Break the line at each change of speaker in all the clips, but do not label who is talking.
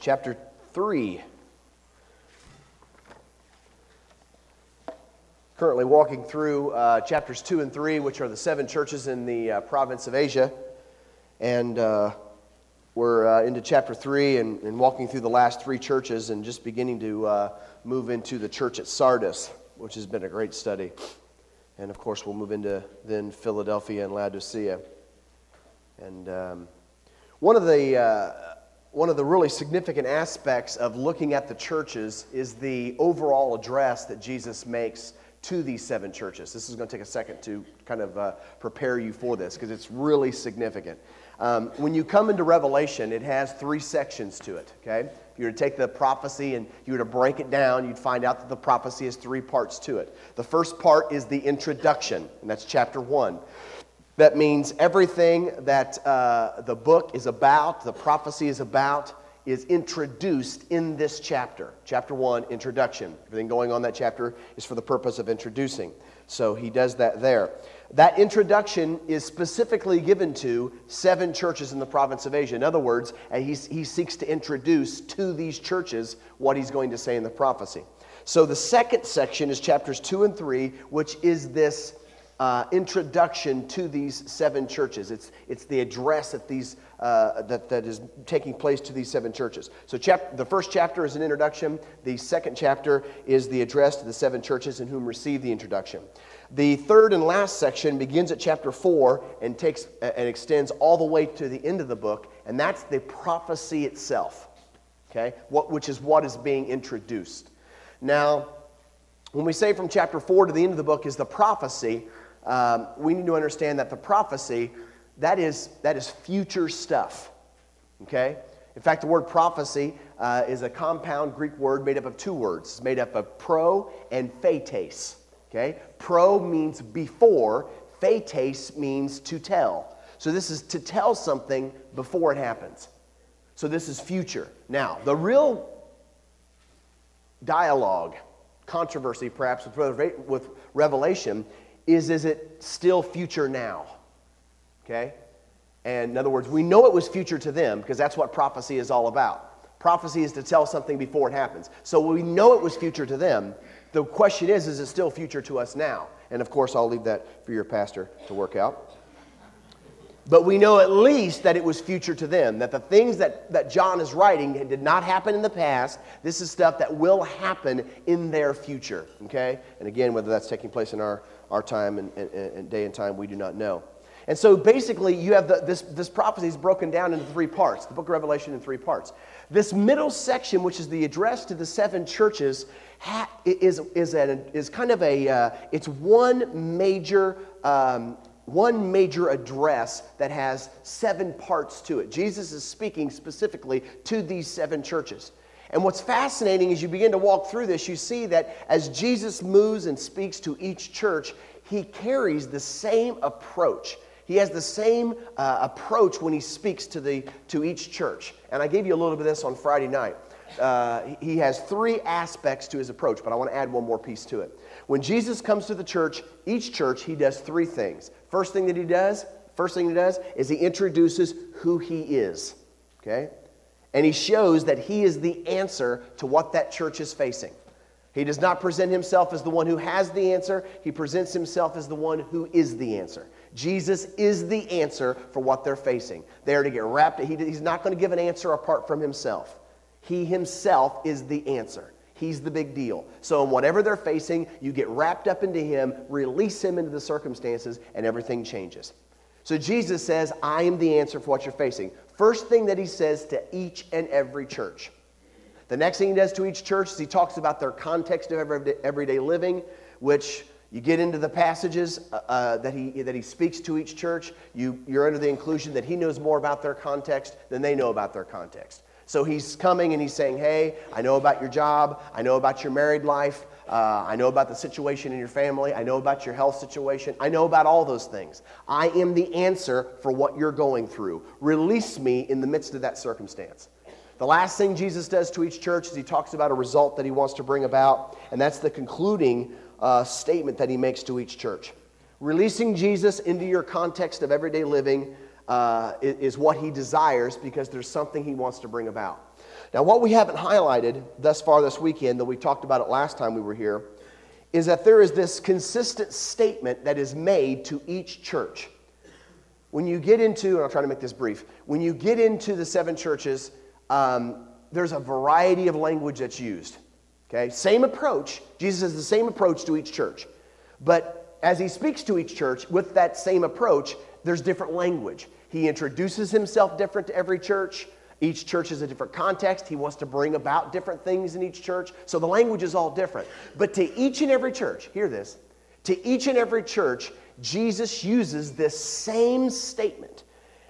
Chapter 3. Currently walking through uh, chapters 2 and 3, which are the seven churches in the uh, province of Asia. And uh, we're uh, into chapter 3 and, and, walking through the last three churches and just beginning to uh, move into the church at Sardis, which has been a great study. And of course, we'll move into then Philadelphia and Laodicea. And um, one of the uh, one of the really significant aspects of looking at the churches is the overall address that Jesus makes to these seven churches. This is going to take a second to kind of uh, prepare you for this because it's really significant. Um, when you come into Revelation, it has three sections to it, okay? If you were to take the prophecy and you were to break it down, you'd find out that the prophecy has three parts to it. The first part is the introduction, and that's chapter one. That means everything that uh, the book is about, the prophecy is about, is introduced in this chapter. Chapter 1, introduction. Everything going on that chapter is for the purpose of introducing. So he does that there. That introduction is specifically given to seven churches in the province of Asia. In other words, he, he seeks to introduce to these churches what he's going to say in the prophecy. So the second section is chapters 2 and 3, which is this uh, introduction to these seven churches. It's, it's the address that, these, uh, that, that is taking place to these seven churches. So, chap- the first chapter is an introduction, the second chapter is the address to the seven churches in whom receive the introduction. The third and last section begins at chapter 4 and, takes, and extends all the way to the end of the book, and that's the prophecy itself, okay? What, which is what is being introduced. Now, when we say from chapter 4 to the end of the book is the prophecy, um, we need to understand that the prophecy, that is, that is future stuff. Okay? In fact, the word prophecy uh, is a compound Greek word made up of two words. It's made up of pro and phates. Okay? Pro means before, phates means to tell. So this is to tell something before it happens. So this is future. Now, the real dialogue, controversy perhaps with Revelation is is it still future now? Okay? And in other words, we know it was future to them because that's what prophecy is all about. Prophecy is to tell something before it happens. So we know it was future to them. The question is, is it still future to us now? And of course, I'll leave that for your pastor to work out. But we know at least that it was future to them, that the things that, that John is writing did not happen in the past. This is stuff that will happen in their future, okay? And again, whether that's taking place in our our time and, and, and day and time, we do not know. And so basically, you have the, this, this prophecy is broken down into three parts, the book of Revelation in three parts. This middle section, which is the address to the seven churches, ha, is, is, a, is kind of a, uh, it's one major, um, one major address that has seven parts to it. Jesus is speaking specifically to these seven churches. And what's fascinating is you begin to walk through this, you see that as Jesus moves and speaks to each church, he carries the same approach. He has the same uh, approach when he speaks to, the, to each church. And I gave you a little bit of this on Friday night. Uh, he has three aspects to his approach, but I want to add one more piece to it. When Jesus comes to the church, each church, he does three things. First thing that he does, first thing he does is he introduces who he is. Okay? And he shows that he is the answer to what that church is facing. He does not present himself as the one who has the answer, he presents himself as the one who is the answer. Jesus is the answer for what they're facing. They are to get wrapped, he, he's not going to give an answer apart from himself. He himself is the answer. He's the big deal. So, in whatever they're facing, you get wrapped up into him, release him into the circumstances, and everything changes. So, Jesus says, I am the answer for what you're facing. First thing that he says to each and every church. The next thing he does to each church is he talks about their context of everyday living, which you get into the passages uh, uh, that, he, that he speaks to each church. You, you're under the inclusion that he knows more about their context than they know about their context. So he's coming and he's saying, Hey, I know about your job. I know about your married life. Uh, I know about the situation in your family. I know about your health situation. I know about all those things. I am the answer for what you're going through. Release me in the midst of that circumstance. The last thing Jesus does to each church is he talks about a result that he wants to bring about, and that's the concluding uh, statement that he makes to each church. Releasing Jesus into your context of everyday living uh, is, what he desires because there's something he wants to bring about. Now, what we haven't highlighted thus far this weekend, though we talked about it last time we were here, is that there is this consistent statement that is made to each church. When you get into, and I'll try to make this brief, when you get into the seven churches, um, there's a variety of language that's used. Okay, same approach. Jesus has the same approach to each church. But as he speaks to each church with that same approach, there's different language. He introduces himself different to every church. Each church is a different context. He wants to bring about different things in each church. So the language is all different. But to each and every church, hear this, to each and every church, Jesus uses this same statement.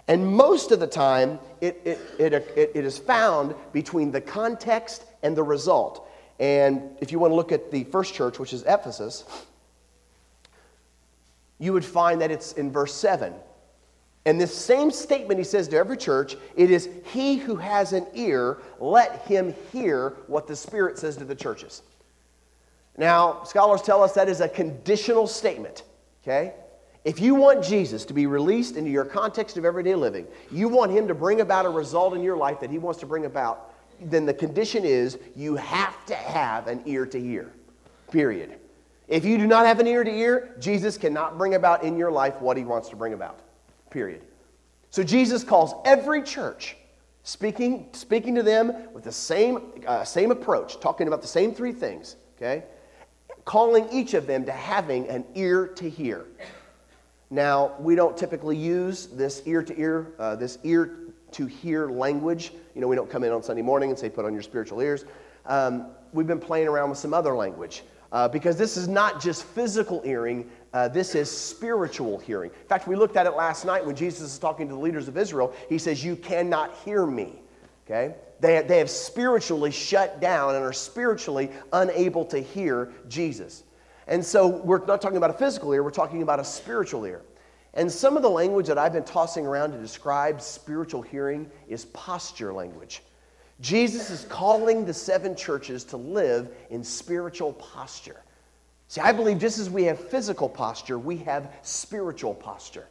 And most of the time, it, it, it, it, is found between the context and the result. And if you want to look at the first church, which is Ephesus, you would find that it's in verse 7. And this same statement he says to every church it is, He who has an ear, let him hear what the Spirit says to the churches. Now, scholars tell us that is a conditional statement, okay? If you want Jesus to be released into your context of everyday living, you want him to bring about a result in your life that he wants to bring about, then the condition is you have to have an ear to hear, period. If you do not have an ear to ear, Jesus cannot bring about in your life what he wants to bring about, period. So Jesus calls every church, speaking, speaking to them with the same, uh, same approach, talking about the same three things, okay? Calling each of them to having an ear to hear. Now, we don't typically use this ear to ear, uh, this ear to hear language. You know, we don't come in on Sunday morning and say, put on your spiritual ears. Um, we've been playing around with some other language uh, because this is not just physical hearing, uh, this is spiritual hearing. In fact, we looked at it last night when Jesus is talking to the leaders of Israel. He says, You cannot hear me. Okay? They, they have spiritually shut down and are spiritually unable to hear Jesus. And so we're not talking about a physical ear, we're talking about a spiritual ear. And some of the language that I've been tossing around to describe spiritual hearing is posture language. Jesus is calling the seven churches to live in spiritual posture. See, I believe just as we have physical posture, we have spiritual posture.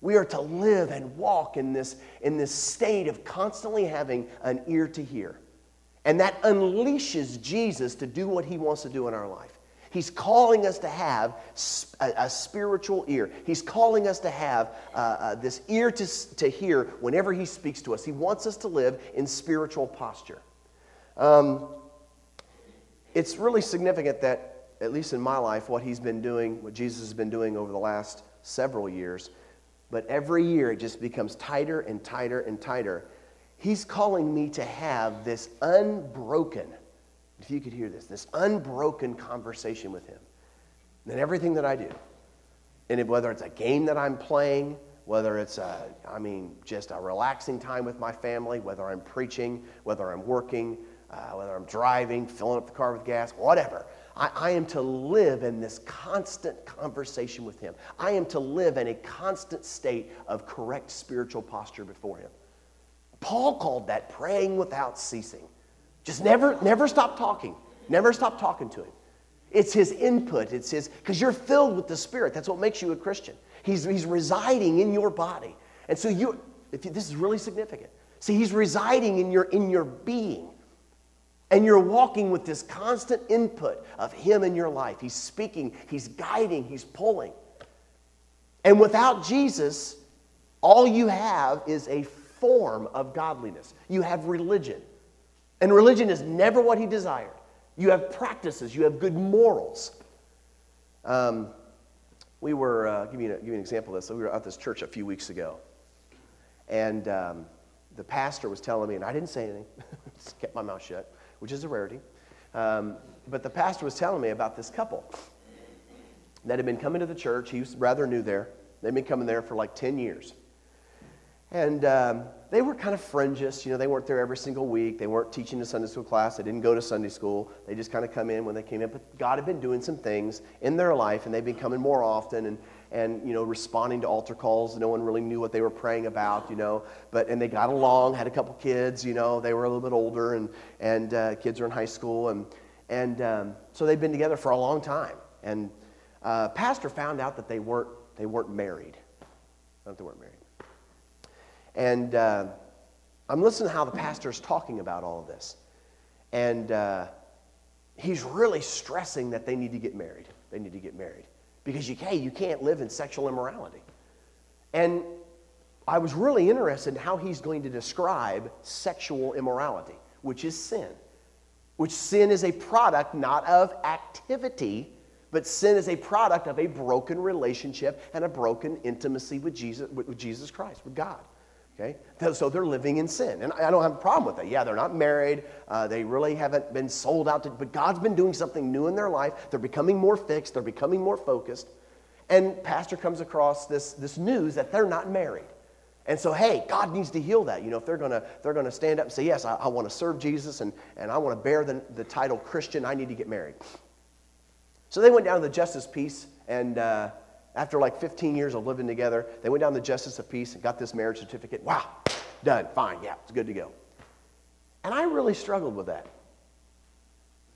We are to live and walk in this, in this state of constantly having an ear to hear. And that unleashes Jesus to do what he wants to do in our life. He's calling us to have a, a spiritual ear. He's calling us to have uh, uh, this ear to, to hear whenever He speaks to us. He wants us to live in spiritual posture. Um, it's really significant that, at least in my life, what He's been doing, what Jesus has been doing over the last several years, but every year it just becomes tighter and tighter and tighter. He's calling me to have this unbroken, if you could hear this, this unbroken conversation with Him. And everything that I do, and whether it's a game that I'm playing, whether it's, a, I mean, just a relaxing time with my family, whether I'm preaching, whether I'm working, uh, whether I'm driving, filling up the car with gas, whatever. I, I, am to live in this constant conversation with Him. I am to live in a constant state of correct spiritual posture before Him. Paul called that praying without ceasing. Just never, never stop talking. Never stop talking to him. It's his input. It's his, because you're filled with the Spirit. That's what makes you a Christian. He's, he's residing in your body. And so you, if you, this is really significant. See, he's residing in your, in your being. And you're walking with this constant input of him in your life. He's speaking, he's guiding, he's pulling. And without Jesus, all you have is a form of godliness. You have religion. And religion is never what he desired. You have practices, you have good morals. Um, we were, uh, give, you a, give you an example of this. We were at this church a few weeks ago. And um, the pastor was telling me, and I didn't say anything, just kept my mouth shut, which is a rarity. Um, but the pastor was telling me about this couple that had been coming to the church. He was rather new there. They'd been coming there for like 10 years. And um, they were kind of fringish. You know, they weren't there every single week. They weren't teaching a Sunday school class. They didn't go to Sunday school. They just kind of come in when they came in. But God had been doing some things in their life, and they'd been coming more often and, and you know, responding to altar calls. No one really knew what they were praying about, you know. But, and they got along, had a couple kids, you know. They were a little bit older, and, and uh, kids are in high school. And, and um, so they've been together for a long time. And uh, pastor found out that they weren't, they weren't married. Not they weren't married. And uh, I'm listening to how the pastor is talking about all of this. And uh, he's really stressing that they need to get married. They need to get married. Because you, hey, you can't live in sexual immorality. And I was really interested in how he's going to describe sexual immorality, which is sin. Which sin is a product not of activity, but sin is a product of a broken relationship and a broken intimacy with Jesus, with Jesus Christ, with God. Okay? So they're living in sin. And I don't have a problem with that. Yeah, they're not married. Uh, they really haven't been sold out to, but God's been doing something new in their life. They're becoming more fixed. They're becoming more focused. And pastor comes across this, this news that they're not married. And so, hey, God needs to heal that. You know, if they're gonna they're gonna stand up and say, yes, I, I want to serve Jesus and, and I want to bear the, the title Christian, I need to get married. So they went down to the justice peace and uh, after like 15 years of living together, they went down to the justice of peace and got this marriage certificate. Wow, done, fine, yeah, it's good to go. And I really struggled with that.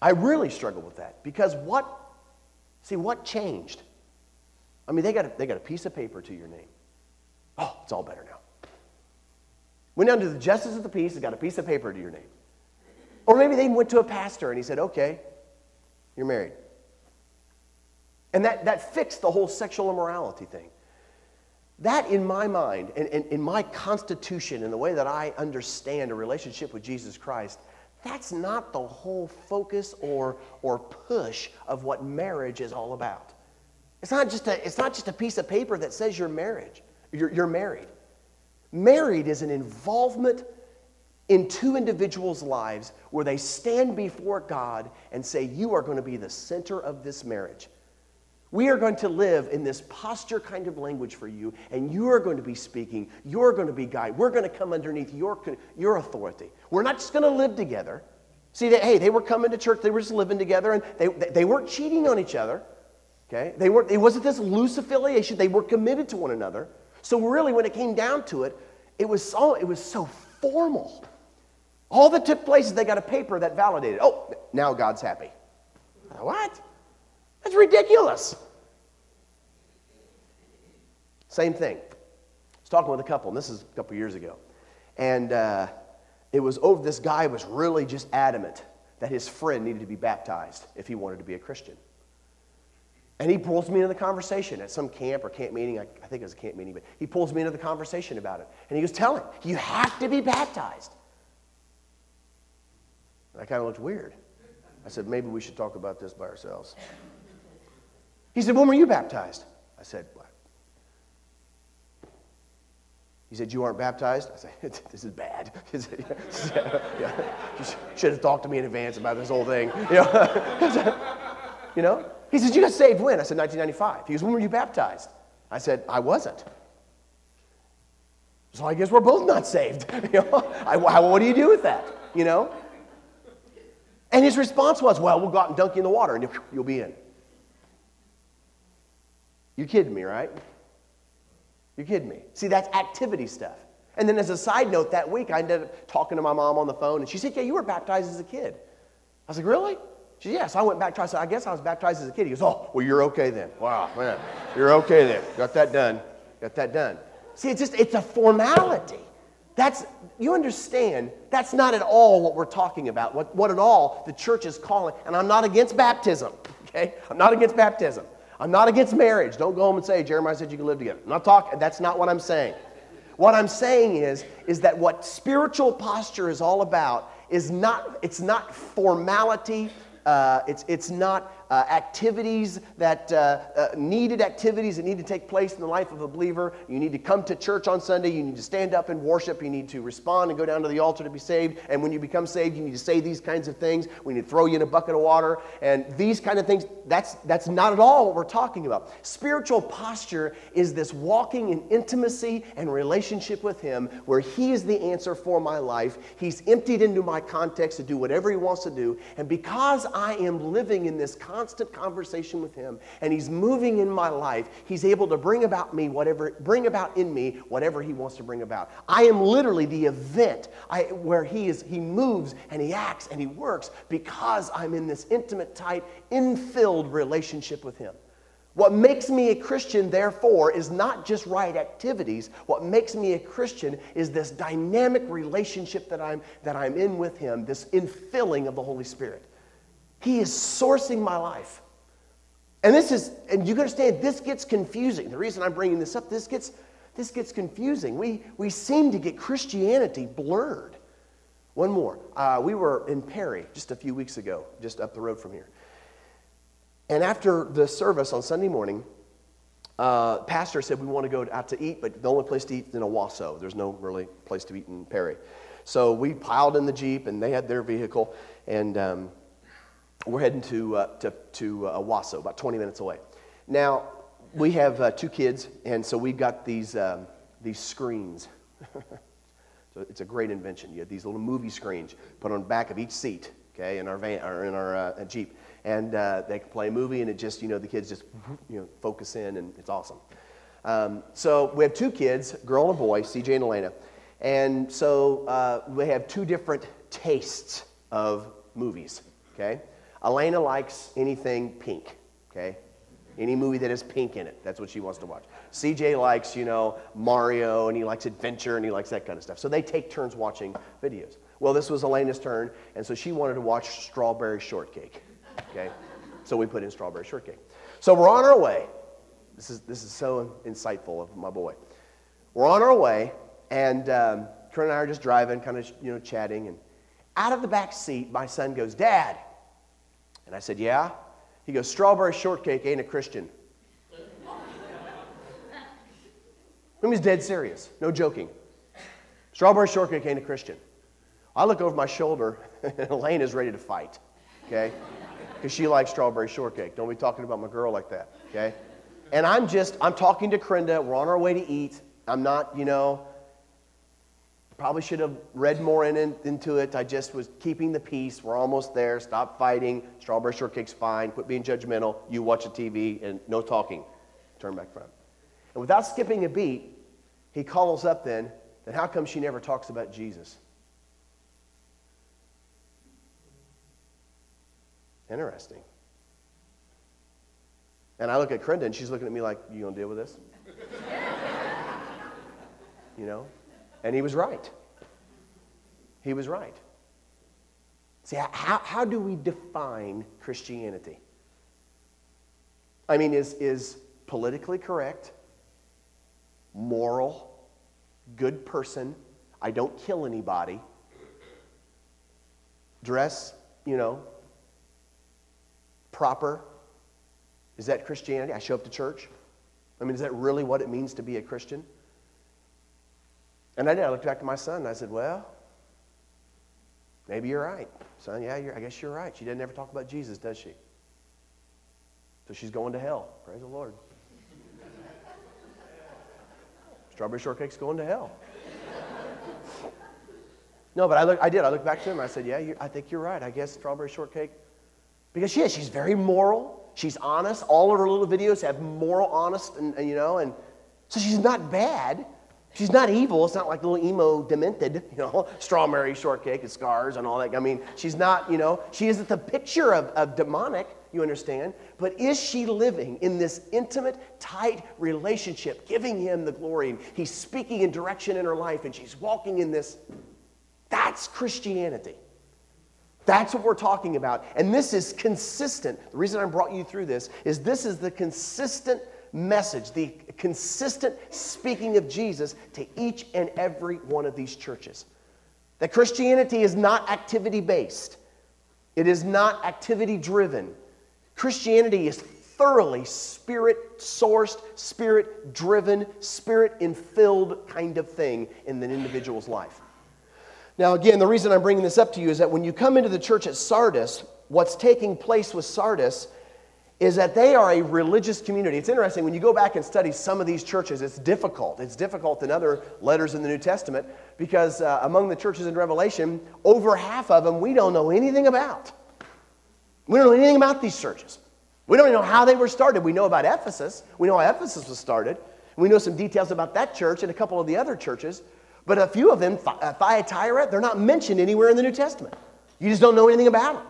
I really struggled with that because what, see, what changed? I mean, they got a, they got a piece of paper to your name. Oh, it's all better now. Went down to the justice of the peace and got a piece of paper to your name. Or maybe they went to a pastor and he said, okay, you're married. And that, that fixed the whole sexual immorality thing. That, in my mind, and, and in my constitution, in the way that I understand a relationship with Jesus Christ, that's not the whole focus or, or push of what marriage is all about. It's not just a, it's not just a piece of paper that says you're marriage. You're, you're married. Married is an involvement in two individuals' lives where they stand before God and say, You are going to be the center of this marriage. We are going to live in this posture kind of language for you, and you are going to be speaking. You're going to be guide. We're going to come underneath your, your authority. We're not just going to live together. See, they, hey, they were coming to church, they were just living together, and they, they weren't cheating on each other. Okay? They weren't, it wasn't this loose affiliation, they were committed to one another. So, really, when it came down to it, it was so, it was so formal. All that took place is they got a paper that validated, oh, now God's happy. What? That's ridiculous. Same thing. I was talking with a couple, and this is a couple years ago. And uh, it was over, this guy was really just adamant that his friend needed to be baptized if he wanted to be a Christian. And he pulls me into the conversation at some camp or camp meeting. I, I think it was a camp meeting, but he pulls me into the conversation about it. And he goes, Tell him, you have to be baptized. And I kind of looked weird. I said, Maybe we should talk about this by ourselves. He said, When were you baptized? I said, What? He said, You aren't baptized? I said, This is bad. Said. You should have talked to me in advance about this whole thing. You know? He said, You got saved when? I said, 1995. He goes, When were you baptized? I said, I wasn't. So I guess we're both not saved. I, what do you do with that? You know? And his response was, Well, we'll go out and dunk you in the water and you'll be in. You're kidding me, right? You're kidding me. See, that's activity stuff. And then, as a side note, that week I ended up talking to my mom on the phone, and she said, Yeah, you were baptized as a kid. I was like, Really? She said, Yeah. So I went back, I said, I guess I was baptized as a kid. He goes, Oh, well, you're okay then. Wow, man. You're okay then. Got that done. Got that done. See, it's just, it's a formality. That's, you understand, that's not at all what we're talking about, what, what at all the church is calling. And I'm not against baptism, okay? I'm not against baptism. I'm not against marriage. Don't go home and say, Jeremiah said you can live together. I'm not talking, that's not what I'm saying. What I'm saying is, is that what spiritual posture is all about is not, it's not formality, uh, it's, it's not uh, activities that uh, uh, needed activities that need to take place in the life of a believer. You need to come to church on Sunday. You need to stand up and worship. You need to respond and go down to the altar to be saved. And when you become saved, you need to say these kinds of things. We need to throw you in a bucket of water. And these kind of things, that's, that's not at all what we're talking about. Spiritual posture is this walking in intimacy and relationship with Him where He is the answer for my life. He's emptied into my context to do whatever He wants to do. And because I am living in this context, constant conversation with him and he's moving in my life, he's able to bring about me whatever bring about in me whatever he wants to bring about. I am literally the event I, where he is he moves and he acts and he works because I'm in this intimate, tight, infilled relationship with him. What makes me a Christian, therefore, is not just right activities. What makes me a Christian is this dynamic relationship that I'm, that I'm in with Him, this infilling of the Holy Spirit. He is sourcing my life. And this is, and you understand, this gets confusing. The reason I'm bringing this up, this gets, this gets confusing. We, we seem to get Christianity blurred. One more. Uh, we were in Perry just a few weeks ago, just up the road from here. And after the service on Sunday morning, uh, pastor said we want to go out to eat, but the only place to eat is in Owasso. There's no really place to eat in Perry. So we piled in the Jeep, and they had their vehicle, and um, we're heading to, uh, to, to uh, Owasso, about 20 minutes away. Now, we have uh, two kids, and so we've got these, um, these screens. so it's a great invention. You have these little movie screens put on the back of each seat, okay, in our, van, or in our uh, Jeep and uh, they can play a movie, and it just, you know, the kids just, you know, focus in, and it's awesome. Um, so we have two kids, girl and boy, CJ and Elena. And so uh, we have two different tastes of movies, okay? Elena likes anything pink, okay? Any movie that has pink in it, that's what she wants to watch. CJ likes, you know, Mario, and he likes adventure, and he likes that kind of stuff. So they take turns watching videos. Well, this was Elena's turn, and so she wanted to watch Strawberry Shortcake. Okay? So we put in strawberry shortcake. So we're on our way. This is, this is so insightful of my boy. We're on our way, and um, Karen and I are just driving, kind of, you know, chatting. And out of the back seat, my son goes, Dad. And I said, Yeah? He goes, Strawberry shortcake ain't a Christian. I mean, he's dead serious. No joking. Strawberry shortcake ain't a Christian. I look over my shoulder, and Elaine is ready to fight. Okay? because she likes strawberry shortcake. Don't be talking about my girl like that, okay? And I'm just, I'm talking to Krenda. We're on our way to eat. I'm not, you know, probably should have read more in, in, into it. I just was keeping the peace. We're almost there. Stop fighting. Strawberry shortcake's fine. Quit being judgmental. You watch the TV and no talking. Turn back front. And without skipping a beat, he calls up then, then how come she never talks about Jesus? Interesting. And I look at Krenda and she's looking at me like, You gonna deal with this? you know? And he was right. He was right. See, how, how do we define Christianity? I mean, is, is politically correct, moral, good person, I don't kill anybody, dress, you know, proper? Is that Christianity? I show up to church? I mean, is that really what it means to be a Christian? And I did. I looked back to my son and I said, Well, maybe you're right. Son, yeah, I guess you're right. She doesn't ever talk about Jesus, does she? So she's going to hell. Praise the Lord. Strawberry shortcake's going to hell. no, but I, look, I did. I looked back to him. I said, Yeah, I think you're right. I guess strawberry shortcake because she is. She's very moral. She's honest. All of her little videos have moral, honest, and, and, you know, and so she's not bad. She's not evil. It's not like little emo demented, you know, strawberry shortcake and scars and all that. I mean, she's not, you know, she isn't the picture of, of demonic, you understand? But is she living in this intimate, tight relationship, giving him the glory? And he's speaking in direction in her life, and she's walking in this. That's Christianity. That's what we're talking about. And this is consistent. The reason I brought you through this is this is the consistent message, the consistent speaking of Jesus to each and every one of these churches. That Christianity is not activity based, it is not activity driven. Christianity is thoroughly spirit sourced, spirit driven, spirit infilled kind of thing in an individual's life. Now, again, the reason I'm bringing this up to you is that when you come into the church at Sardis, what's taking place with Sardis is that they are a religious community. It's interesting, when you go back and study some of these churches, it's difficult. It's difficult in other letters in the New Testament because uh, among the churches in Revelation, over half of them we don't know anything about. We don't know anything about these churches. We don't even know how they were started. We know about Ephesus. We know how Ephesus was started. We know some details about that church and a couple of the other churches. But a few of them, uh, Thyatira, they're not mentioned anywhere in the New Testament. You just don't know anything about them.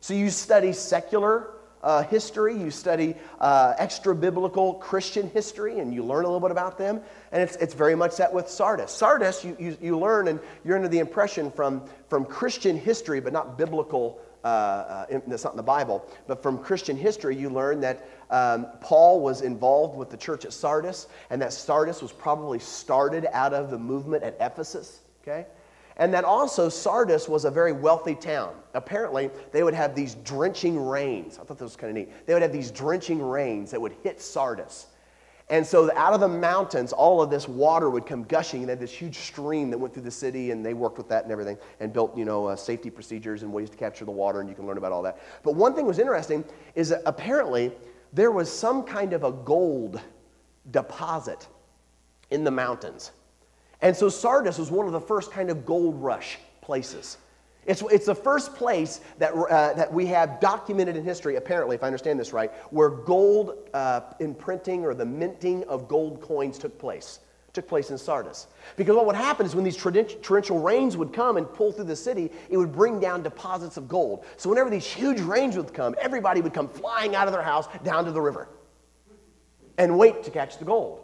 So you study secular uh, history, you study uh, extra biblical Christian history, and you learn a little bit about them. And it's, it's very much that with Sardis. Sardis, you, you, you learn and you're under the impression from, from Christian history, but not biblical. Uh, uh, that's not in the Bible, but from Christian history, you learn that um, Paul was involved with the church at Sardis, and that Sardis was probably started out of the movement at Ephesus. Okay, and that also Sardis was a very wealthy town. Apparently, they would have these drenching rains. I thought that was kind of neat. They would have these drenching rains that would hit Sardis. And so out of the mountains, all of this water would come gushing, and they had this huge stream that went through the city, and they worked with that and everything, and built, you know, uh, safety procedures and ways to capture the water, and you can learn about all that. But one thing was interesting is that apparently there was some kind of a gold deposit in the mountains. And so Sardis was one of the first kind of gold rush places. It's, it's the first place that, uh, that we have documented in history, apparently, if I understand this right, where gold uh, imprinting or the minting of gold coins took place. Took place in Sardis. Because what would happen is when these torrential rains would come and pull through the city, it would bring down deposits of gold. So whenever these huge rains would come, everybody would come flying out of their house down to the river and wait to catch the gold.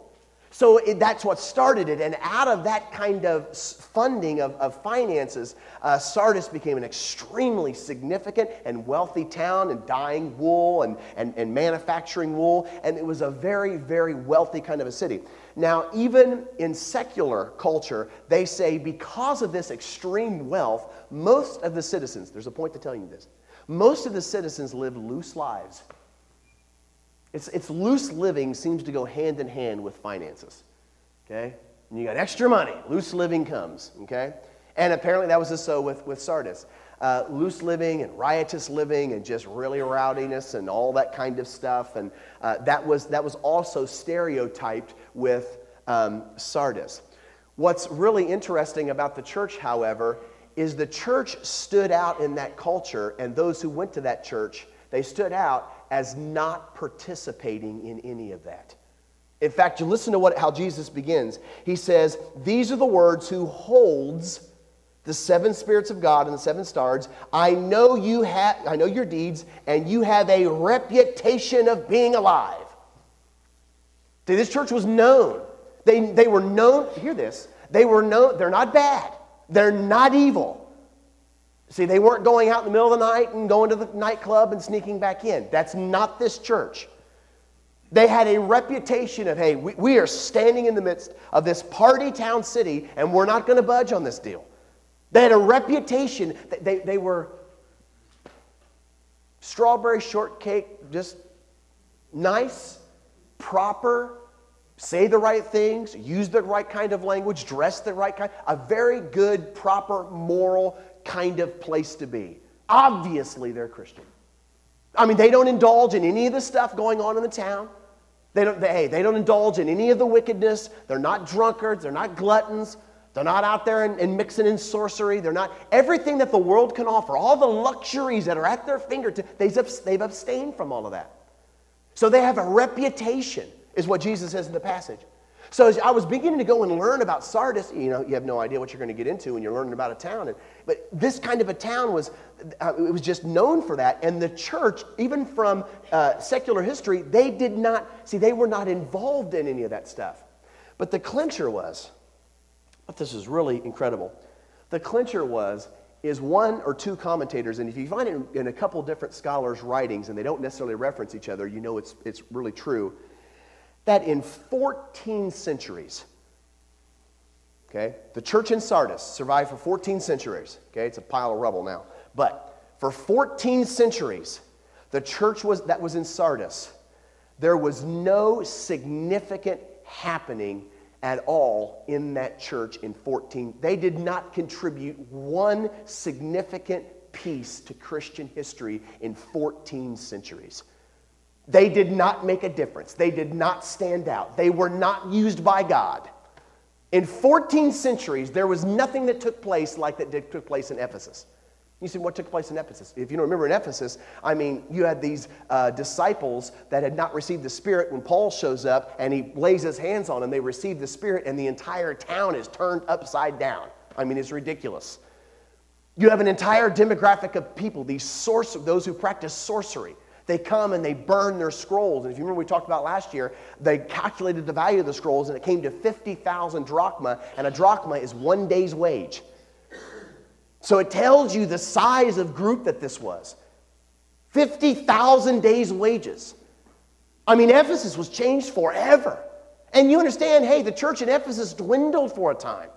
So it, that's what started it. And out of that kind of funding of, of finances, uh, Sardis became an extremely significant and wealthy town and dyeing wool and, and, and manufacturing wool. And it was a very, very wealthy kind of a city. Now, even in secular culture, they say because of this extreme wealth, most of the citizens, there's a point to telling you this, most of the citizens live loose lives. It's, it's loose living seems to go hand in hand with finances. Okay? And you got extra money, loose living comes. Okay? And apparently that was so with, with Sardis. Uh, loose living and riotous living and just really rowdiness and all that kind of stuff. And uh, that, was, that was also stereotyped with um, Sardis. What's really interesting about the church, however, is the church stood out in that culture, and those who went to that church, they stood out as not participating in any of that. In fact, you listen to what, how Jesus begins. He says, These are the words who holds the seven spirits of God and the seven stars. I know you have I know your deeds, and you have a reputation of being alive. See, this church was known. They, they were known, hear this, they were known, they're not bad, they're not evil. See, they weren't going out in the middle of the night and going to the nightclub and sneaking back in. That's not this church. They had a reputation of, hey, we, we are standing in the midst of this party town city and we're not going to budge on this deal. They had a reputation that they, they were strawberry shortcake, just nice, proper, say the right things, use the right kind of language, dress the right kind, a very good, proper, moral kind of place to be. Obviously, they're Christian. I mean, they don't indulge in any of the stuff going on in the town. They don't, they, hey, they don't indulge in any of the wickedness. They're not drunkards. They're not gluttons. They're not out there and, and, mixing in sorcery. They're not everything that the world can offer, all the luxuries that are at their fingertips, they've, they've abstained from all of that. So they have a reputation, is what Jesus says in the passage. So as I was beginning to go and learn about Sardis, you know, you have no idea what you're going to get into when you're learning about a town. And, but this kind of a town was, uh, it was just known for that. And the church, even from uh, secular history, they did not, see, they were not involved in any of that stuff. But the clincher was, but this is really incredible. The clincher was, is one or two commentators, and if you find it in, in a couple different scholars' writings and they don't necessarily reference each other, you know it's, it's really true that in 14 centuries, okay, the church in Sardis survived for 14 centuries. Okay, it's a pile of rubble now. But for 14 centuries, the church was, that was in Sardis, there was no significant happening at all in that church in 14. They did not contribute one significant piece to Christian history in 14 centuries. They did not make a difference. They did not stand out. They were not used by God. In 14 centuries, there was nothing that took place like that did, took place in Ephesus. You see, what took place in Ephesus? If you don't remember in Ephesus, I mean, you had these uh, disciples that had not received the Spirit when Paul shows up and he lays his hands on them. They receive the Spirit, and the entire town is turned upside down. I mean, it's ridiculous. You have an entire demographic of people, these source, those who practice sorcery They come and they burn their scrolls. And if you remember, we talked about last year, they calculated the value of the scrolls and it came to 50,000 drachma, and a drachma is one day's wage. So it tells you the size of group that this was 50,000 days' wages. I mean, Ephesus was changed forever. And you understand, hey, the church in Ephesus dwindled for a time.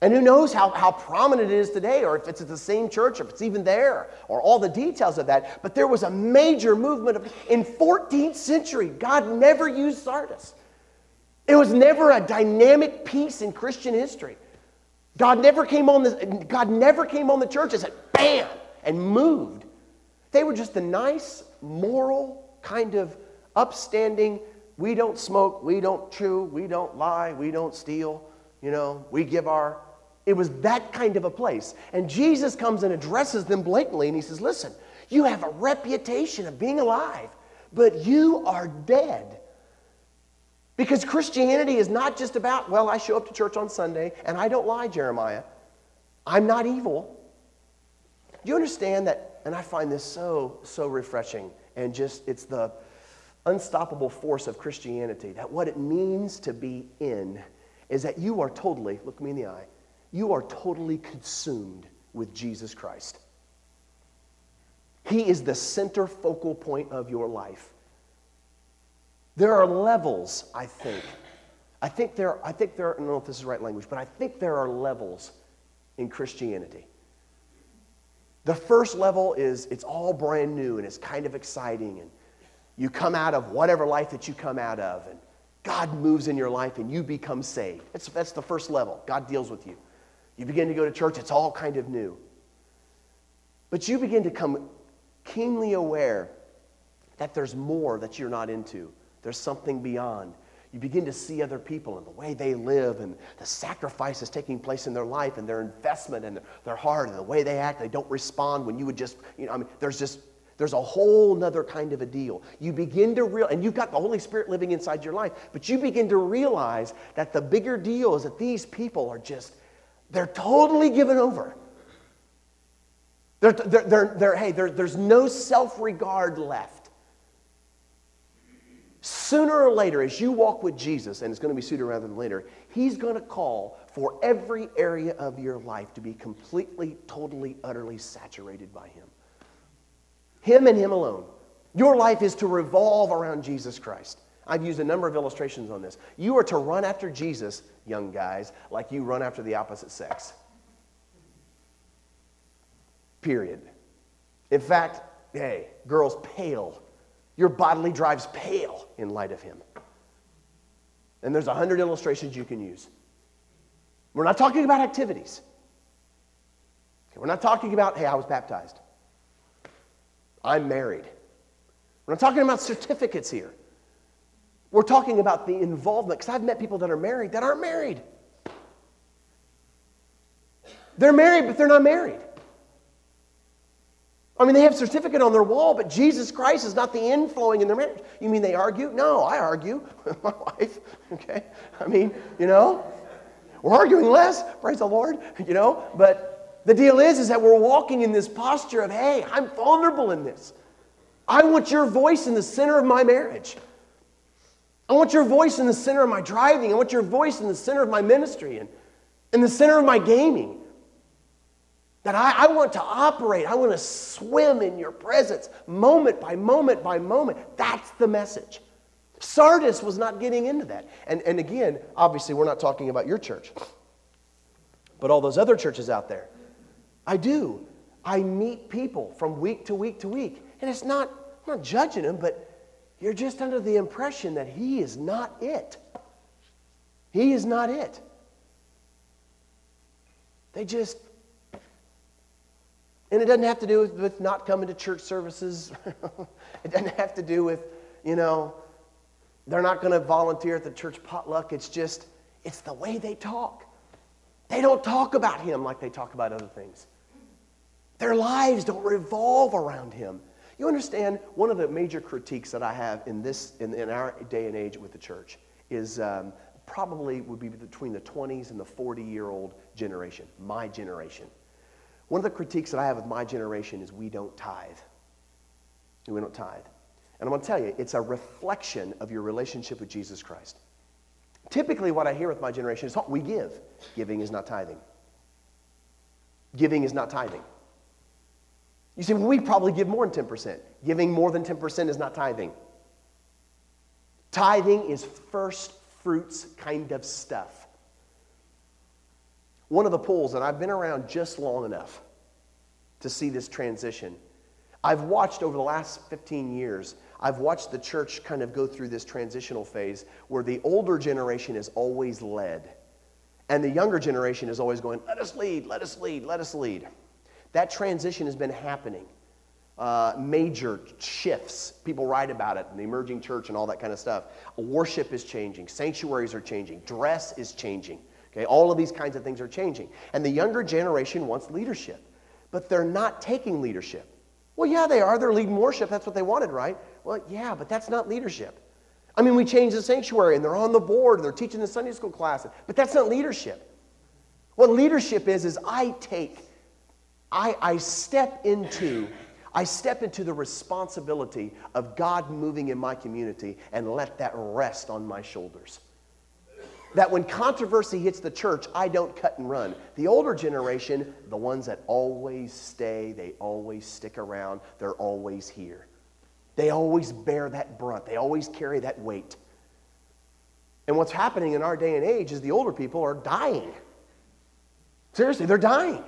And who knows how, how prominent it is today, or if it's at the same church, or if it's even there, or all the details of that. But there was a major movement of, in 14th century. God never used Sardis. It was never a dynamic piece in Christian history. God never came on the, God never came on the church and said, bam, and moved. They were just a nice, moral, kind of upstanding, we don't smoke, we don't chew, we don't lie, we don't steal, you know, we give our it was that kind of a place. And Jesus comes and addresses them blatantly and he says, Listen, you have a reputation of being alive, but you are dead. Because Christianity is not just about, well, I show up to church on Sunday and I don't lie, Jeremiah. I'm not evil. Do you understand that? And I find this so, so refreshing and just, it's the unstoppable force of Christianity that what it means to be in is that you are totally, look me in the eye, you are totally consumed with Jesus Christ. He is the center focal point of your life. There are levels, I think. I think there, I think there, I don't know if this is the right language, but I think there are levels in Christianity. The first level is it's all brand new and it's kind of exciting, and you come out of whatever life that you come out of, and God moves in your life and you become saved. That's, that's the first level. God deals with you. You begin to go to church, it's all kind of new. But you begin to come keenly aware that there's more that you're not into, there's something beyond. You begin to see other people and the way they live and the sacrifices taking place in their life and their investment and their heart and the way they act. They don't respond when you would just, you know, I mean, there's just, there's a whole nother kind of a deal. You begin to real, and you've got the Holy Spirit living inside your life, but you begin to realize that the bigger deal is that these people are just they're totally given over. They're, they're, they're, they're hey, there's no self regard left. Sooner or later, as you walk with Jesus, and it's going to be sooner rather than later, He's going to call for every area of your life to be completely, totally, utterly saturated by Him. Him and Him alone. Your life is to revolve around Jesus Christ. I've used a number of illustrations on this. You are to run after Jesus, young guys, like you run after the opposite sex. Period. In fact, hey, girls, pale. Your bodily drives pale in light of him. And there's a hundred illustrations you can use. We're not talking about activities. We're not talking about, hey, I was baptized. I'm married. We're not talking about certificates here. We're talking about the involvement, because I've met people that are married that aren't married. They're married, but they're not married. I mean, they have a certificate on their wall, but Jesus Christ is not the inflowing in their marriage. You mean they argue? No, I argue with my wife. Okay? I mean, you know, we're arguing less, praise the Lord, you know, but the deal is, is that we're walking in this posture of, hey, I'm vulnerable in this. I want your voice in the center of my marriage. I want your voice in the center of my driving. I want your voice in the center of my ministry and in the center of my gaming. That I, I want to operate, I want to swim in your presence moment by moment by moment. That's the message. Sardis was not getting into that. And, and again, obviously, we're not talking about your church, but all those other churches out there. I do. I meet people from week to week to week. And it's not, I'm not judging them, but you're just under the impression that He is not it. He is not it. They just, and it doesn't have to do with, with not coming to church services. it doesn't have to do with, you know, they're not going to volunteer at the church potluck. It's just, it's the way they talk. They don't talk about Him like they talk about other things. Their lives don't revolve around Him. You understand, one of the major critiques that I have in, this, in, in our day and age with the church is um, probably would be between the 20s and the 40 year old generation, my generation. One of the critiques that I have of my generation is we don't tithe. We don't tithe. And I'm going to tell you, it's a reflection of your relationship with Jesus Christ. Typically, what I hear with my generation is, we give. Giving is not tithing. Giving is not tithing. You say, well, we probably give more than 10%. Giving more than 10% is not tithing. Tithing is first fruits kind of stuff. One of the pools, and I've been around just long enough to see this transition. I've watched over the last 15 years, I've watched the church kind of go through this transitional phase where the older generation is always led. And the younger generation is always going, let us lead, let us lead, let us lead. That transition has been happening. Uh, major shifts. People write about it in the emerging church and all that kind of stuff. Worship is changing, sanctuaries are changing, dress is changing. Okay, all of these kinds of things are changing. And the younger generation wants leadership, but they're not taking leadership. Well, yeah, they are. They're leading worship. That's what they wanted, right? Well, yeah, but that's not leadership. I mean, we changed the sanctuary and they're on the board, and they're teaching the Sunday school class, but that's not leadership. What leadership is, is I take, I, I step into, I step into the responsibility of God moving in my community and let that rest on my shoulders. That when controversy hits the church, I don't cut and run. The older generation, the ones that always stay, they always stick around, they're always here. They always bear that brunt, they always carry that weight. And what's happening in our day and age is the older people are dying. Seriously, they're dying.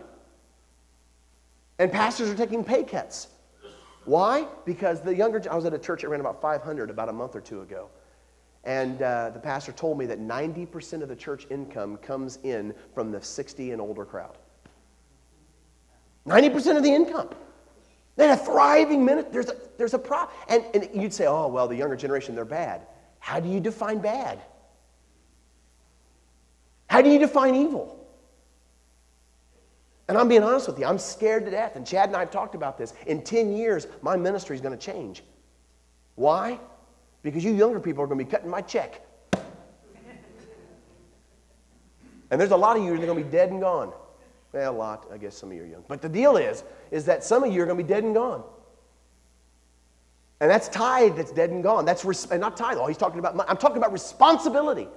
And pastors are taking pay cuts. Why? Because the younger, I was at a church that ran about 500 about a month or two ago. And uh, the pastor told me that 90% of the church income comes in from the 60 and older crowd. 90% of the income. They had a thriving minute. There's a, there's a problem. And, and you'd say, oh, well, the younger generation, they're bad. How do you define bad? How do you define evil? And I'm being honest with you, I'm scared to death. And Chad and I have talked about this. In 10 years, my ministry is going to change. Why? Because you younger people are going to be cutting my check. And there's a lot of you that are going to be dead and gone. Well, a lot. I guess some of you are young. But the deal is, is that some of you are going to be dead and gone. And that's tithe that's dead and gone. That's res- not tithe. Oh, he's talking about. I'm talking about responsibility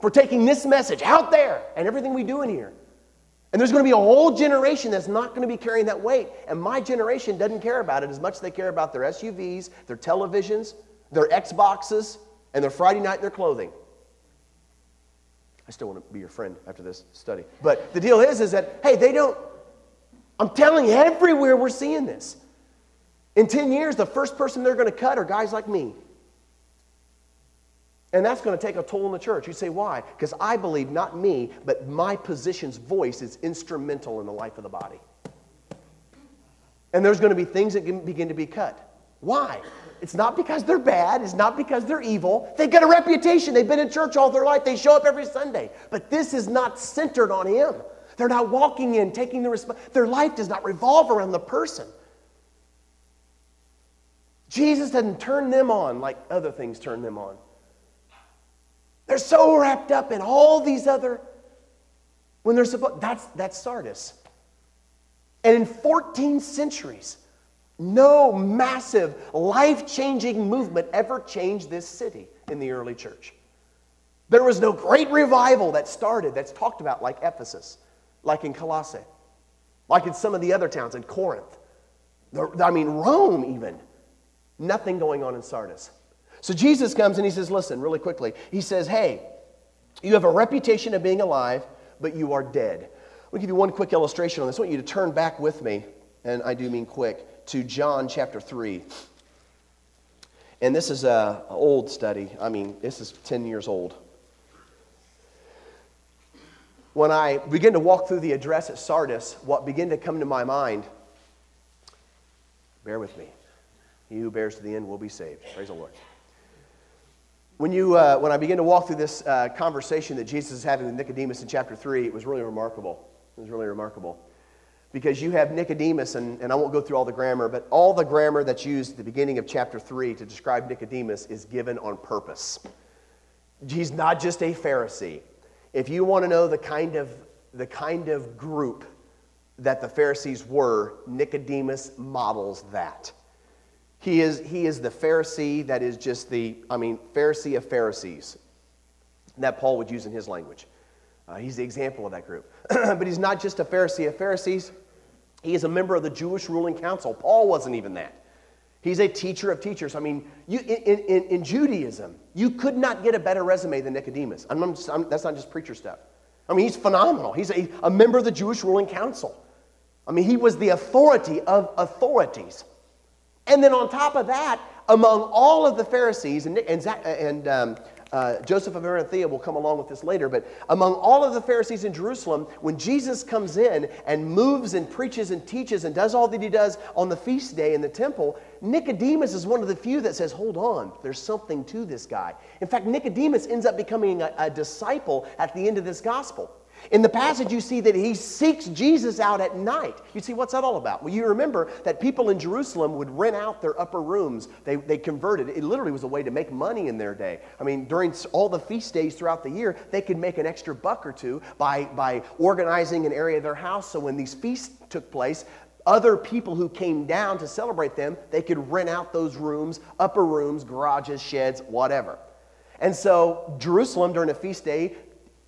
for taking this message out there and everything we do in here. And there's going to be a whole generation that's not going to be carrying that weight. And my generation doesn't care about it as much as they care about their SUVs, their televisions, their Xboxes, and their Friday night and their clothing. I still want to be your friend after this study. But the deal is, is that, hey, they don't, I'm telling you, everywhere we're seeing this. In 10 years, the first person they're going to cut are guys like me. And that's going to take a toll on the church. You say, why? Because I believe not me, but my position's voice is instrumental in the life of the body. And there's going to be things that begin to be cut. Why? It's not because they're bad. It's not because they're evil. They've got a reputation. They've been in church all their life. They show up every Sunday. But this is not centered on Him. They're not walking in, taking the response. Their life does not revolve around the person. Jesus doesn't turn them on like other things turn them on. They're so wrapped up in all these other, when they're supposed, that's, that's Sardis. And in 14 centuries, no massive, life changing movement ever changed this city in the early church. There was no great revival that started that's talked about like Ephesus, like in Colossae, like in some of the other towns, in Corinth. I mean, Rome, even. Nothing going on in Sardis. So Jesus comes and he says, Listen, really quickly. He says, Hey, you have a reputation of being alive, but you are dead. Let me give you one quick illustration on this. I want you to turn back with me, and I do mean quick to John chapter 3. And this is an old study. I mean, this is 10 years old. When I begin to walk through the address at Sardis, what began to come to my mind, bear with me. He who bears to the end will be saved. Praise the Lord. When, you, uh, when I begin to walk through this uh, conversation that Jesus is having with Nicodemus in chapter 3, it was really remarkable. It was really remarkable because you have Nicodemus, and, and I won't go through all the grammar, but all the grammar that's used at the beginning of chapter 3 to describe Nicodemus is given on purpose. He's not just a Pharisee. If you want to know the kind of, the kind of group that the Pharisees were, Nicodemus models that. He is, he is the Pharisee that is just the, I mean, Pharisee of Pharisees that Paul would use in his language. Uh, he's the example of that group. but he's not just a Pharisee of Pharisees, he is a member of the Jewish ruling council. Paul wasn't even that. He's a teacher of teachers. I mean, you, in, in, in Judaism, you could not get a better resume than Nicodemus. I'm, I'm, I'm, that's not just preacher stuff. I mean, he's phenomenal. He's a, a member of the Jewish ruling council. I mean, he was the authority of authorities. And then on top of that, among all of the Pharisees, and, and, and um, uh, Joseph of Arimathea will come along with this later, but among all of the Pharisees in Jerusalem, when Jesus comes in and moves and preaches and teaches and does all that he does on the feast day in the temple, Nicodemus is one of the few that says, Hold on, there's something to this guy. In fact, Nicodemus ends up becoming a, a disciple at the end of this gospel. In the passage, you see that he seeks Jesus out at night. You see, what's that all about? Well, you remember that people in Jerusalem would rent out their upper rooms. They, they converted. It literally was a way to make money in their day. I mean, during all the feast days throughout the year, they could make an extra buck or two by, by organizing an area of their house. So when these feasts took place, other people who came down to celebrate them, they could rent out those rooms, upper rooms, garages, sheds, whatever. And so, Jerusalem during a feast day,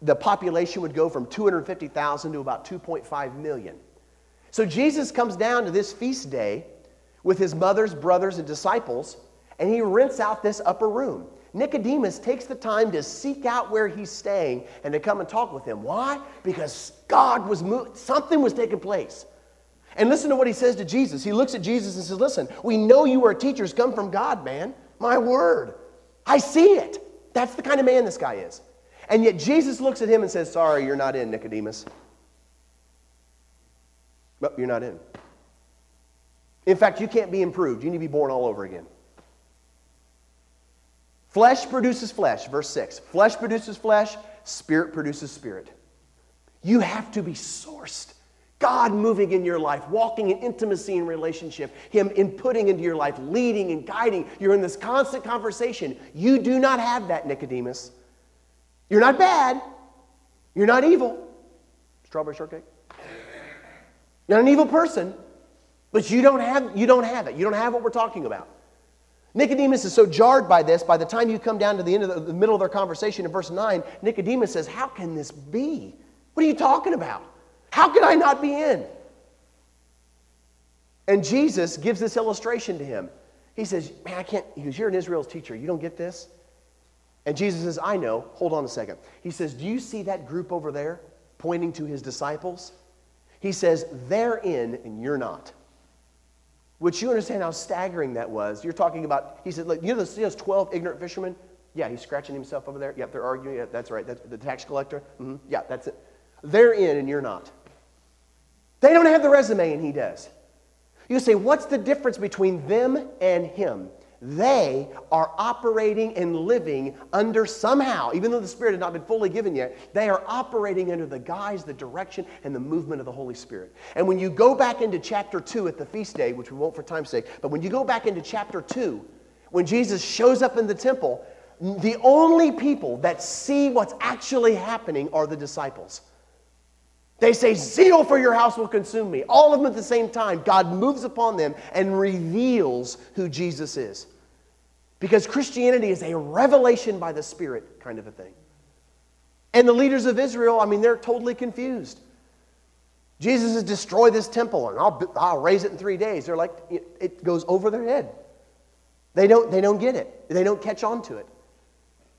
the population would go from 250,000 to about 2.5 million. So Jesus comes down to this feast day with his mother's brothers and disciples, and he rents out this upper room. Nicodemus takes the time to seek out where he's staying and to come and talk with him. Why? Because God was moving, something was taking place. And listen to what he says to Jesus. He looks at Jesus and says, Listen, we know you are teachers come from God, man. My word. I see it. That's the kind of man this guy is. And yet Jesus looks at him and says, Sorry, you're not in, Nicodemus. But you're not in. In fact, you can't be improved. You need to be born all over again. Flesh produces flesh, verse 6. Flesh produces flesh, spirit produces spirit. You have to be sourced. God moving in your life, walking in intimacy and relationship, Him inputting into your life, leading and guiding. You're in this constant conversation. You do not have that, Nicodemus. You're not bad. You're not evil. Strawberry shortcake. You're not an evil person, but you don't have you don't have it. You don't have what we're talking about. Nicodemus is so jarred by this, by the time you come down to the end of the, the middle of their conversation in verse 9, Nicodemus says, How can this be? What are you talking about? How can I not be in? And Jesus gives this illustration to him. He says, Man, I can't. He goes, You're an Israel's teacher. You don't get this? And Jesus says, I know. Hold on a second. He says, Do you see that group over there pointing to his disciples? He says, They're in and you're not. Which you understand how staggering that was. You're talking about, he said, Look, you know those 12 ignorant fishermen? Yeah, he's scratching himself over there. Yep, they're arguing. Yeah, that's right. That's the tax collector. Mm-hmm. Yeah, that's it. They're in and you're not. They don't have the resume and he does. You say, What's the difference between them and him? They are operating and living under somehow, even though the Spirit had not been fully given yet, they are operating under the guise, the direction, and the movement of the Holy Spirit. And when you go back into chapter 2 at the feast day, which we won't for time's sake, but when you go back into chapter 2, when Jesus shows up in the temple, the only people that see what's actually happening are the disciples. They say, Zeal for your house will consume me. All of them at the same time. God moves upon them and reveals who Jesus is. Because Christianity is a revelation by the Spirit kind of a thing. And the leaders of Israel, I mean, they're totally confused. Jesus has destroyed this temple and I'll, I'll raise it in three days. They're like, it goes over their head. They don't, they don't get it, they don't catch on to it.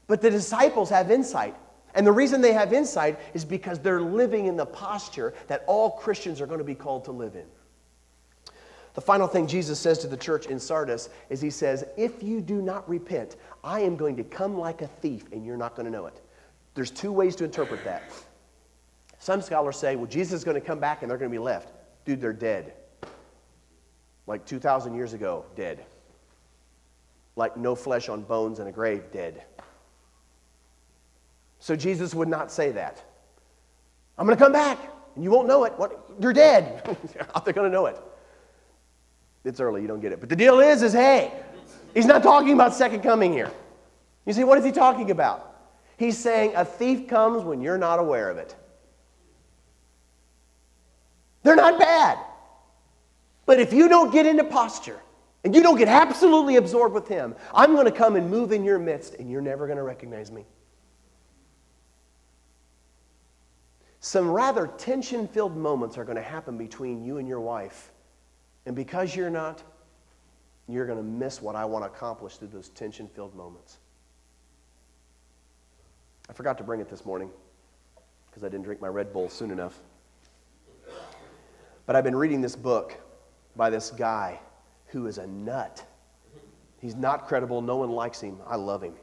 But the disciples have insight. And the reason they have insight is because they're living in the posture that all Christians are going to be called to live in. The final thing Jesus says to the church in Sardis is He says, If you do not repent, I am going to come like a thief and you're not going to know it. There's two ways to interpret that. Some scholars say, well, Jesus is going to come back and they're going to be left. Dude, they're dead. Like 2,000 years ago, dead. Like no flesh on bones in a grave, dead. So Jesus would not say that. I'm going to come back and you won't know it. What? You're dead. How are they going to know it? It's early, you don't get it. But the deal is, is hey, he's not talking about second coming here. You see, what is he talking about? He's saying a thief comes when you're not aware of it. They're not bad. But if you don't get into posture and you don't get absolutely absorbed with Him, I'm going to come and move in your midst, and you're never going to recognize me. Some rather tension filled moments are going to happen between you and your wife. And because you're not, you're going to miss what I want to accomplish through those tension filled moments. I forgot to bring it this morning because I didn't drink my Red Bull soon enough. But I've been reading this book by this guy who is a nut. He's not credible. No one likes him. I love him.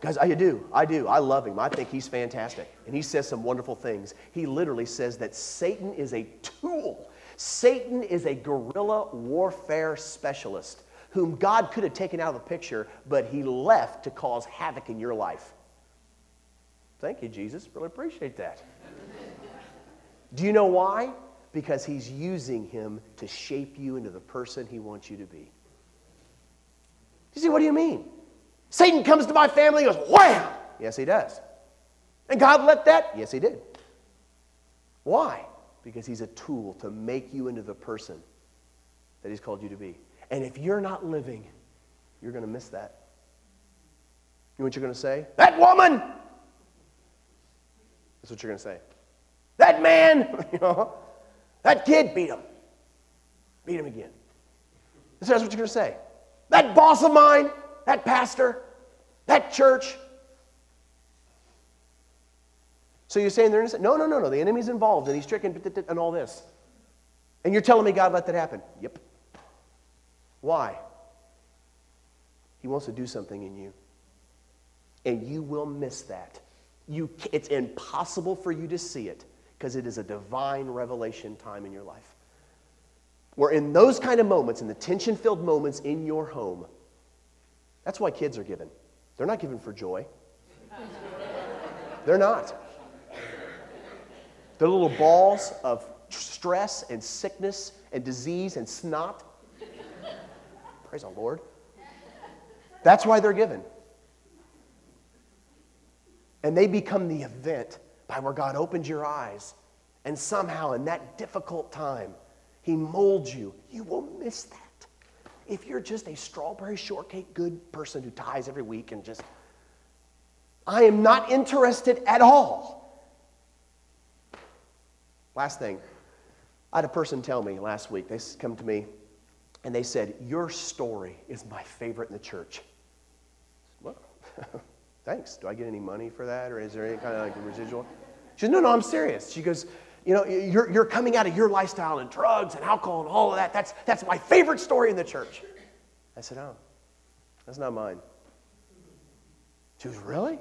Guys, I do. I do. I love him. I think he's fantastic. And he says some wonderful things. He literally says that Satan is a tool. Satan is a guerrilla warfare specialist whom God could have taken out of the picture, but he left to cause havoc in your life. Thank you, Jesus. Really appreciate that. Do you know why? Because he's using him to shape you into the person he wants you to be. You see, what do you mean? Satan comes to my family and goes, wham! Yes, he does. And God let that? Yes, he did. Why? Because he's a tool to make you into the person that he's called you to be. And if you're not living, you're going to miss that. You know what you're going to say? That woman! That's what you're going to say. That man, you know, that kid beat him. Beat him again. That's what you're going to say. That boss of mine, that pastor, that church. So you're saying they're innocent? No, no, no, no. The enemy's involved and he's tricking and all this. And you're telling me God let that happen? Yep. Why? He wants to do something in you. And you will miss that. You, it's impossible for you to see it because it is a divine revelation time in your life. Where in those kind of moments, in the tension filled moments in your home, that's why kids are given. They're not given for joy. They're not. They're little balls of stress and sickness and disease and snot. Praise the Lord. That's why they're given. And they become the event by where God opens your eyes. And somehow, in that difficult time, He molds you. You will miss that. If you're just a strawberry shortcake good person who ties every week and just, I am not interested at all. Last thing, I had a person tell me last week, they come to me and they said, Your story is my favorite in the church. Well, thanks. Do I get any money for that, or is there any kind of like residual? She said, No, no, I'm serious. She goes, You know, you're, you're coming out of your lifestyle and drugs and alcohol and all of that. That's, that's my favorite story in the church. I said, Oh, that's not mine. She goes, Really? I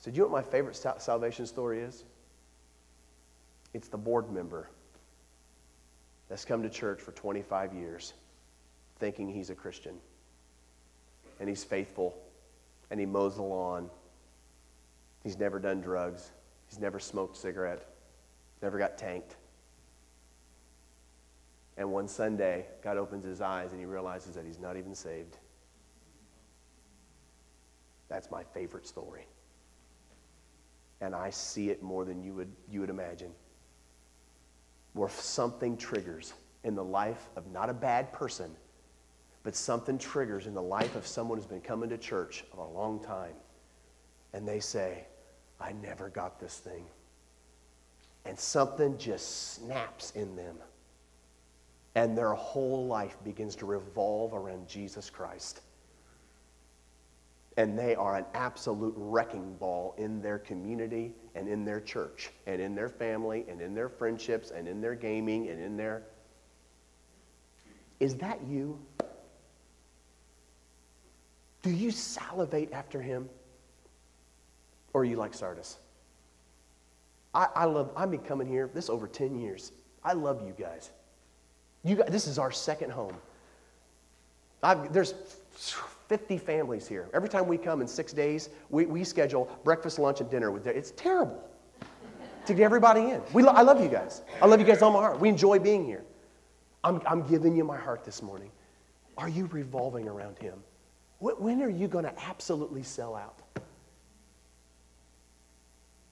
said, You know what my favorite salvation story is? It's the board member that's come to church for 25 years thinking he's a Christian and he's faithful and he mows the lawn. He's never done drugs. He's never smoked a cigarette. Never got tanked. And one Sunday, God opens his eyes and he realizes that he's not even saved. That's my favorite story. And I see it more than you would, you would imagine. Where something triggers in the life of not a bad person, but something triggers in the life of someone who's been coming to church a long time. And they say, I never got this thing. And something just snaps in them. And their whole life begins to revolve around Jesus Christ. And they are an absolute wrecking ball in their community and in their church and in their family and in their friendships and in their gaming and in their. Is that you? Do you salivate after him? Or are you like Sardis? I, I love, I've been coming here, this over 10 years. I love you guys. You guys, this is our second home. I've, there's 50 families here. Every time we come in six days, we, we schedule breakfast, lunch, and dinner with. It's terrible to get everybody in. We lo- I love you guys. I love you guys all my heart. We enjoy being here. I'm, I'm giving you my heart this morning. Are you revolving around Him? When are you going to absolutely sell out?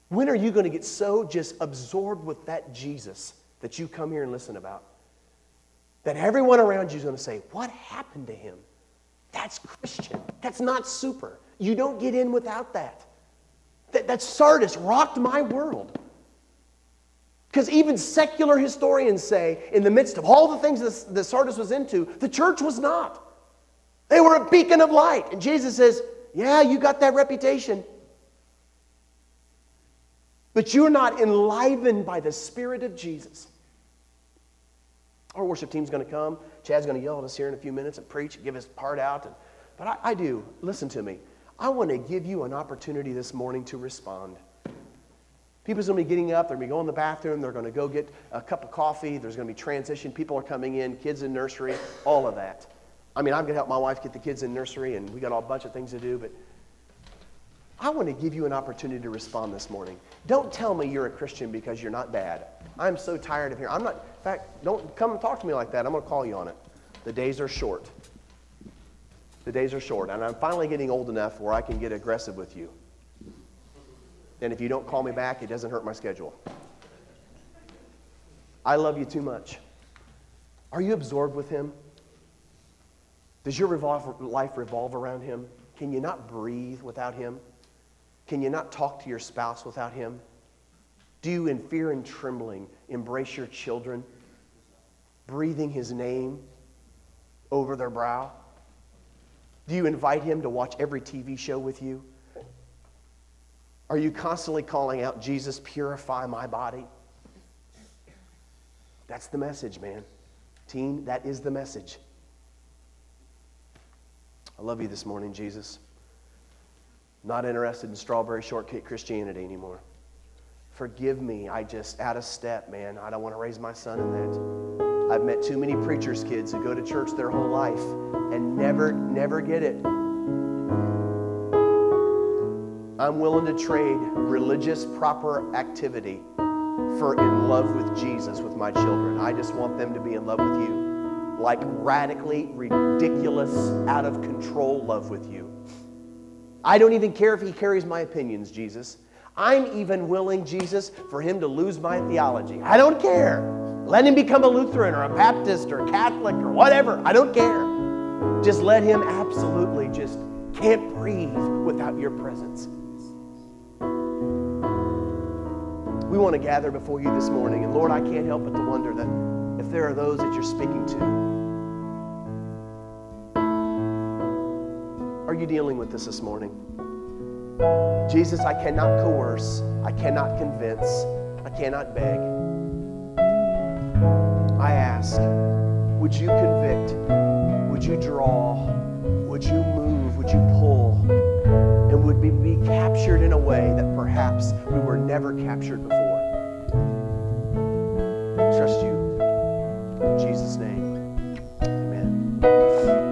When are you going to get so just absorbed with that Jesus that you come here and listen about that everyone around you is going to say, What happened to him? That's Christian. That's not super. You don't get in without that. That, that Sardis rocked my world. Because even secular historians say, in the midst of all the things that, that Sardis was into, the church was not. They were a beacon of light. And Jesus says, Yeah, you got that reputation. But you're not enlivened by the Spirit of Jesus. Our worship team's going to come. Chad's going to yell at us here in a few minutes and preach and give his part out. And, but I, I do. Listen to me. I want to give you an opportunity this morning to respond. People's going to be getting up. They're going to go in the bathroom. They're going to go get a cup of coffee. There's going to be transition. People are coming in, kids in nursery, all of that. I mean, I'm going to help my wife get the kids in nursery, and we got a bunch of things to do, but I want to give you an opportunity to respond this morning. Don't tell me you're a Christian because you're not bad. I'm so tired of hearing. I'm not, in fact, don't come talk to me like that. I'm going to call you on it. The days are short. The days are short, and I'm finally getting old enough where I can get aggressive with you. And if you don't call me back, it doesn't hurt my schedule. I love you too much. Are you absorbed with Him? Does your revolve, life revolve around Him? Can you not breathe without Him? Can you not talk to your spouse without Him? Do you, in fear and trembling, embrace your children, breathing His name over their brow? Do you invite Him to watch every TV show with you? Are you constantly calling out, Jesus, purify my body? That's the message, man. Teen, that is the message. I love you this morning, Jesus. Not interested in strawberry shortcake Christianity anymore. Forgive me. I just out of step, man. I don't want to raise my son in that. I've met too many preachers' kids who go to church their whole life and never, never get it. I'm willing to trade religious proper activity for in love with Jesus with my children. I just want them to be in love with you like radically ridiculous, out of control love with you. I don't even care if he carries my opinions, Jesus. I'm even willing, Jesus, for him to lose my theology. I don't care. Let him become a Lutheran or a Baptist or a Catholic or whatever. I don't care. Just let him absolutely just can't breathe without your presence. We want to gather before you this morning, and Lord, I can't help but to wonder that if there are those that you're speaking to, are you dealing with this this morning? Jesus, I cannot coerce, I cannot convince, I cannot beg. I ask, would you convict? Would you draw? Would you move? Would you pull? And would we be captured in a way that perhaps we were never captured before? I trust you. In Jesus' name, amen.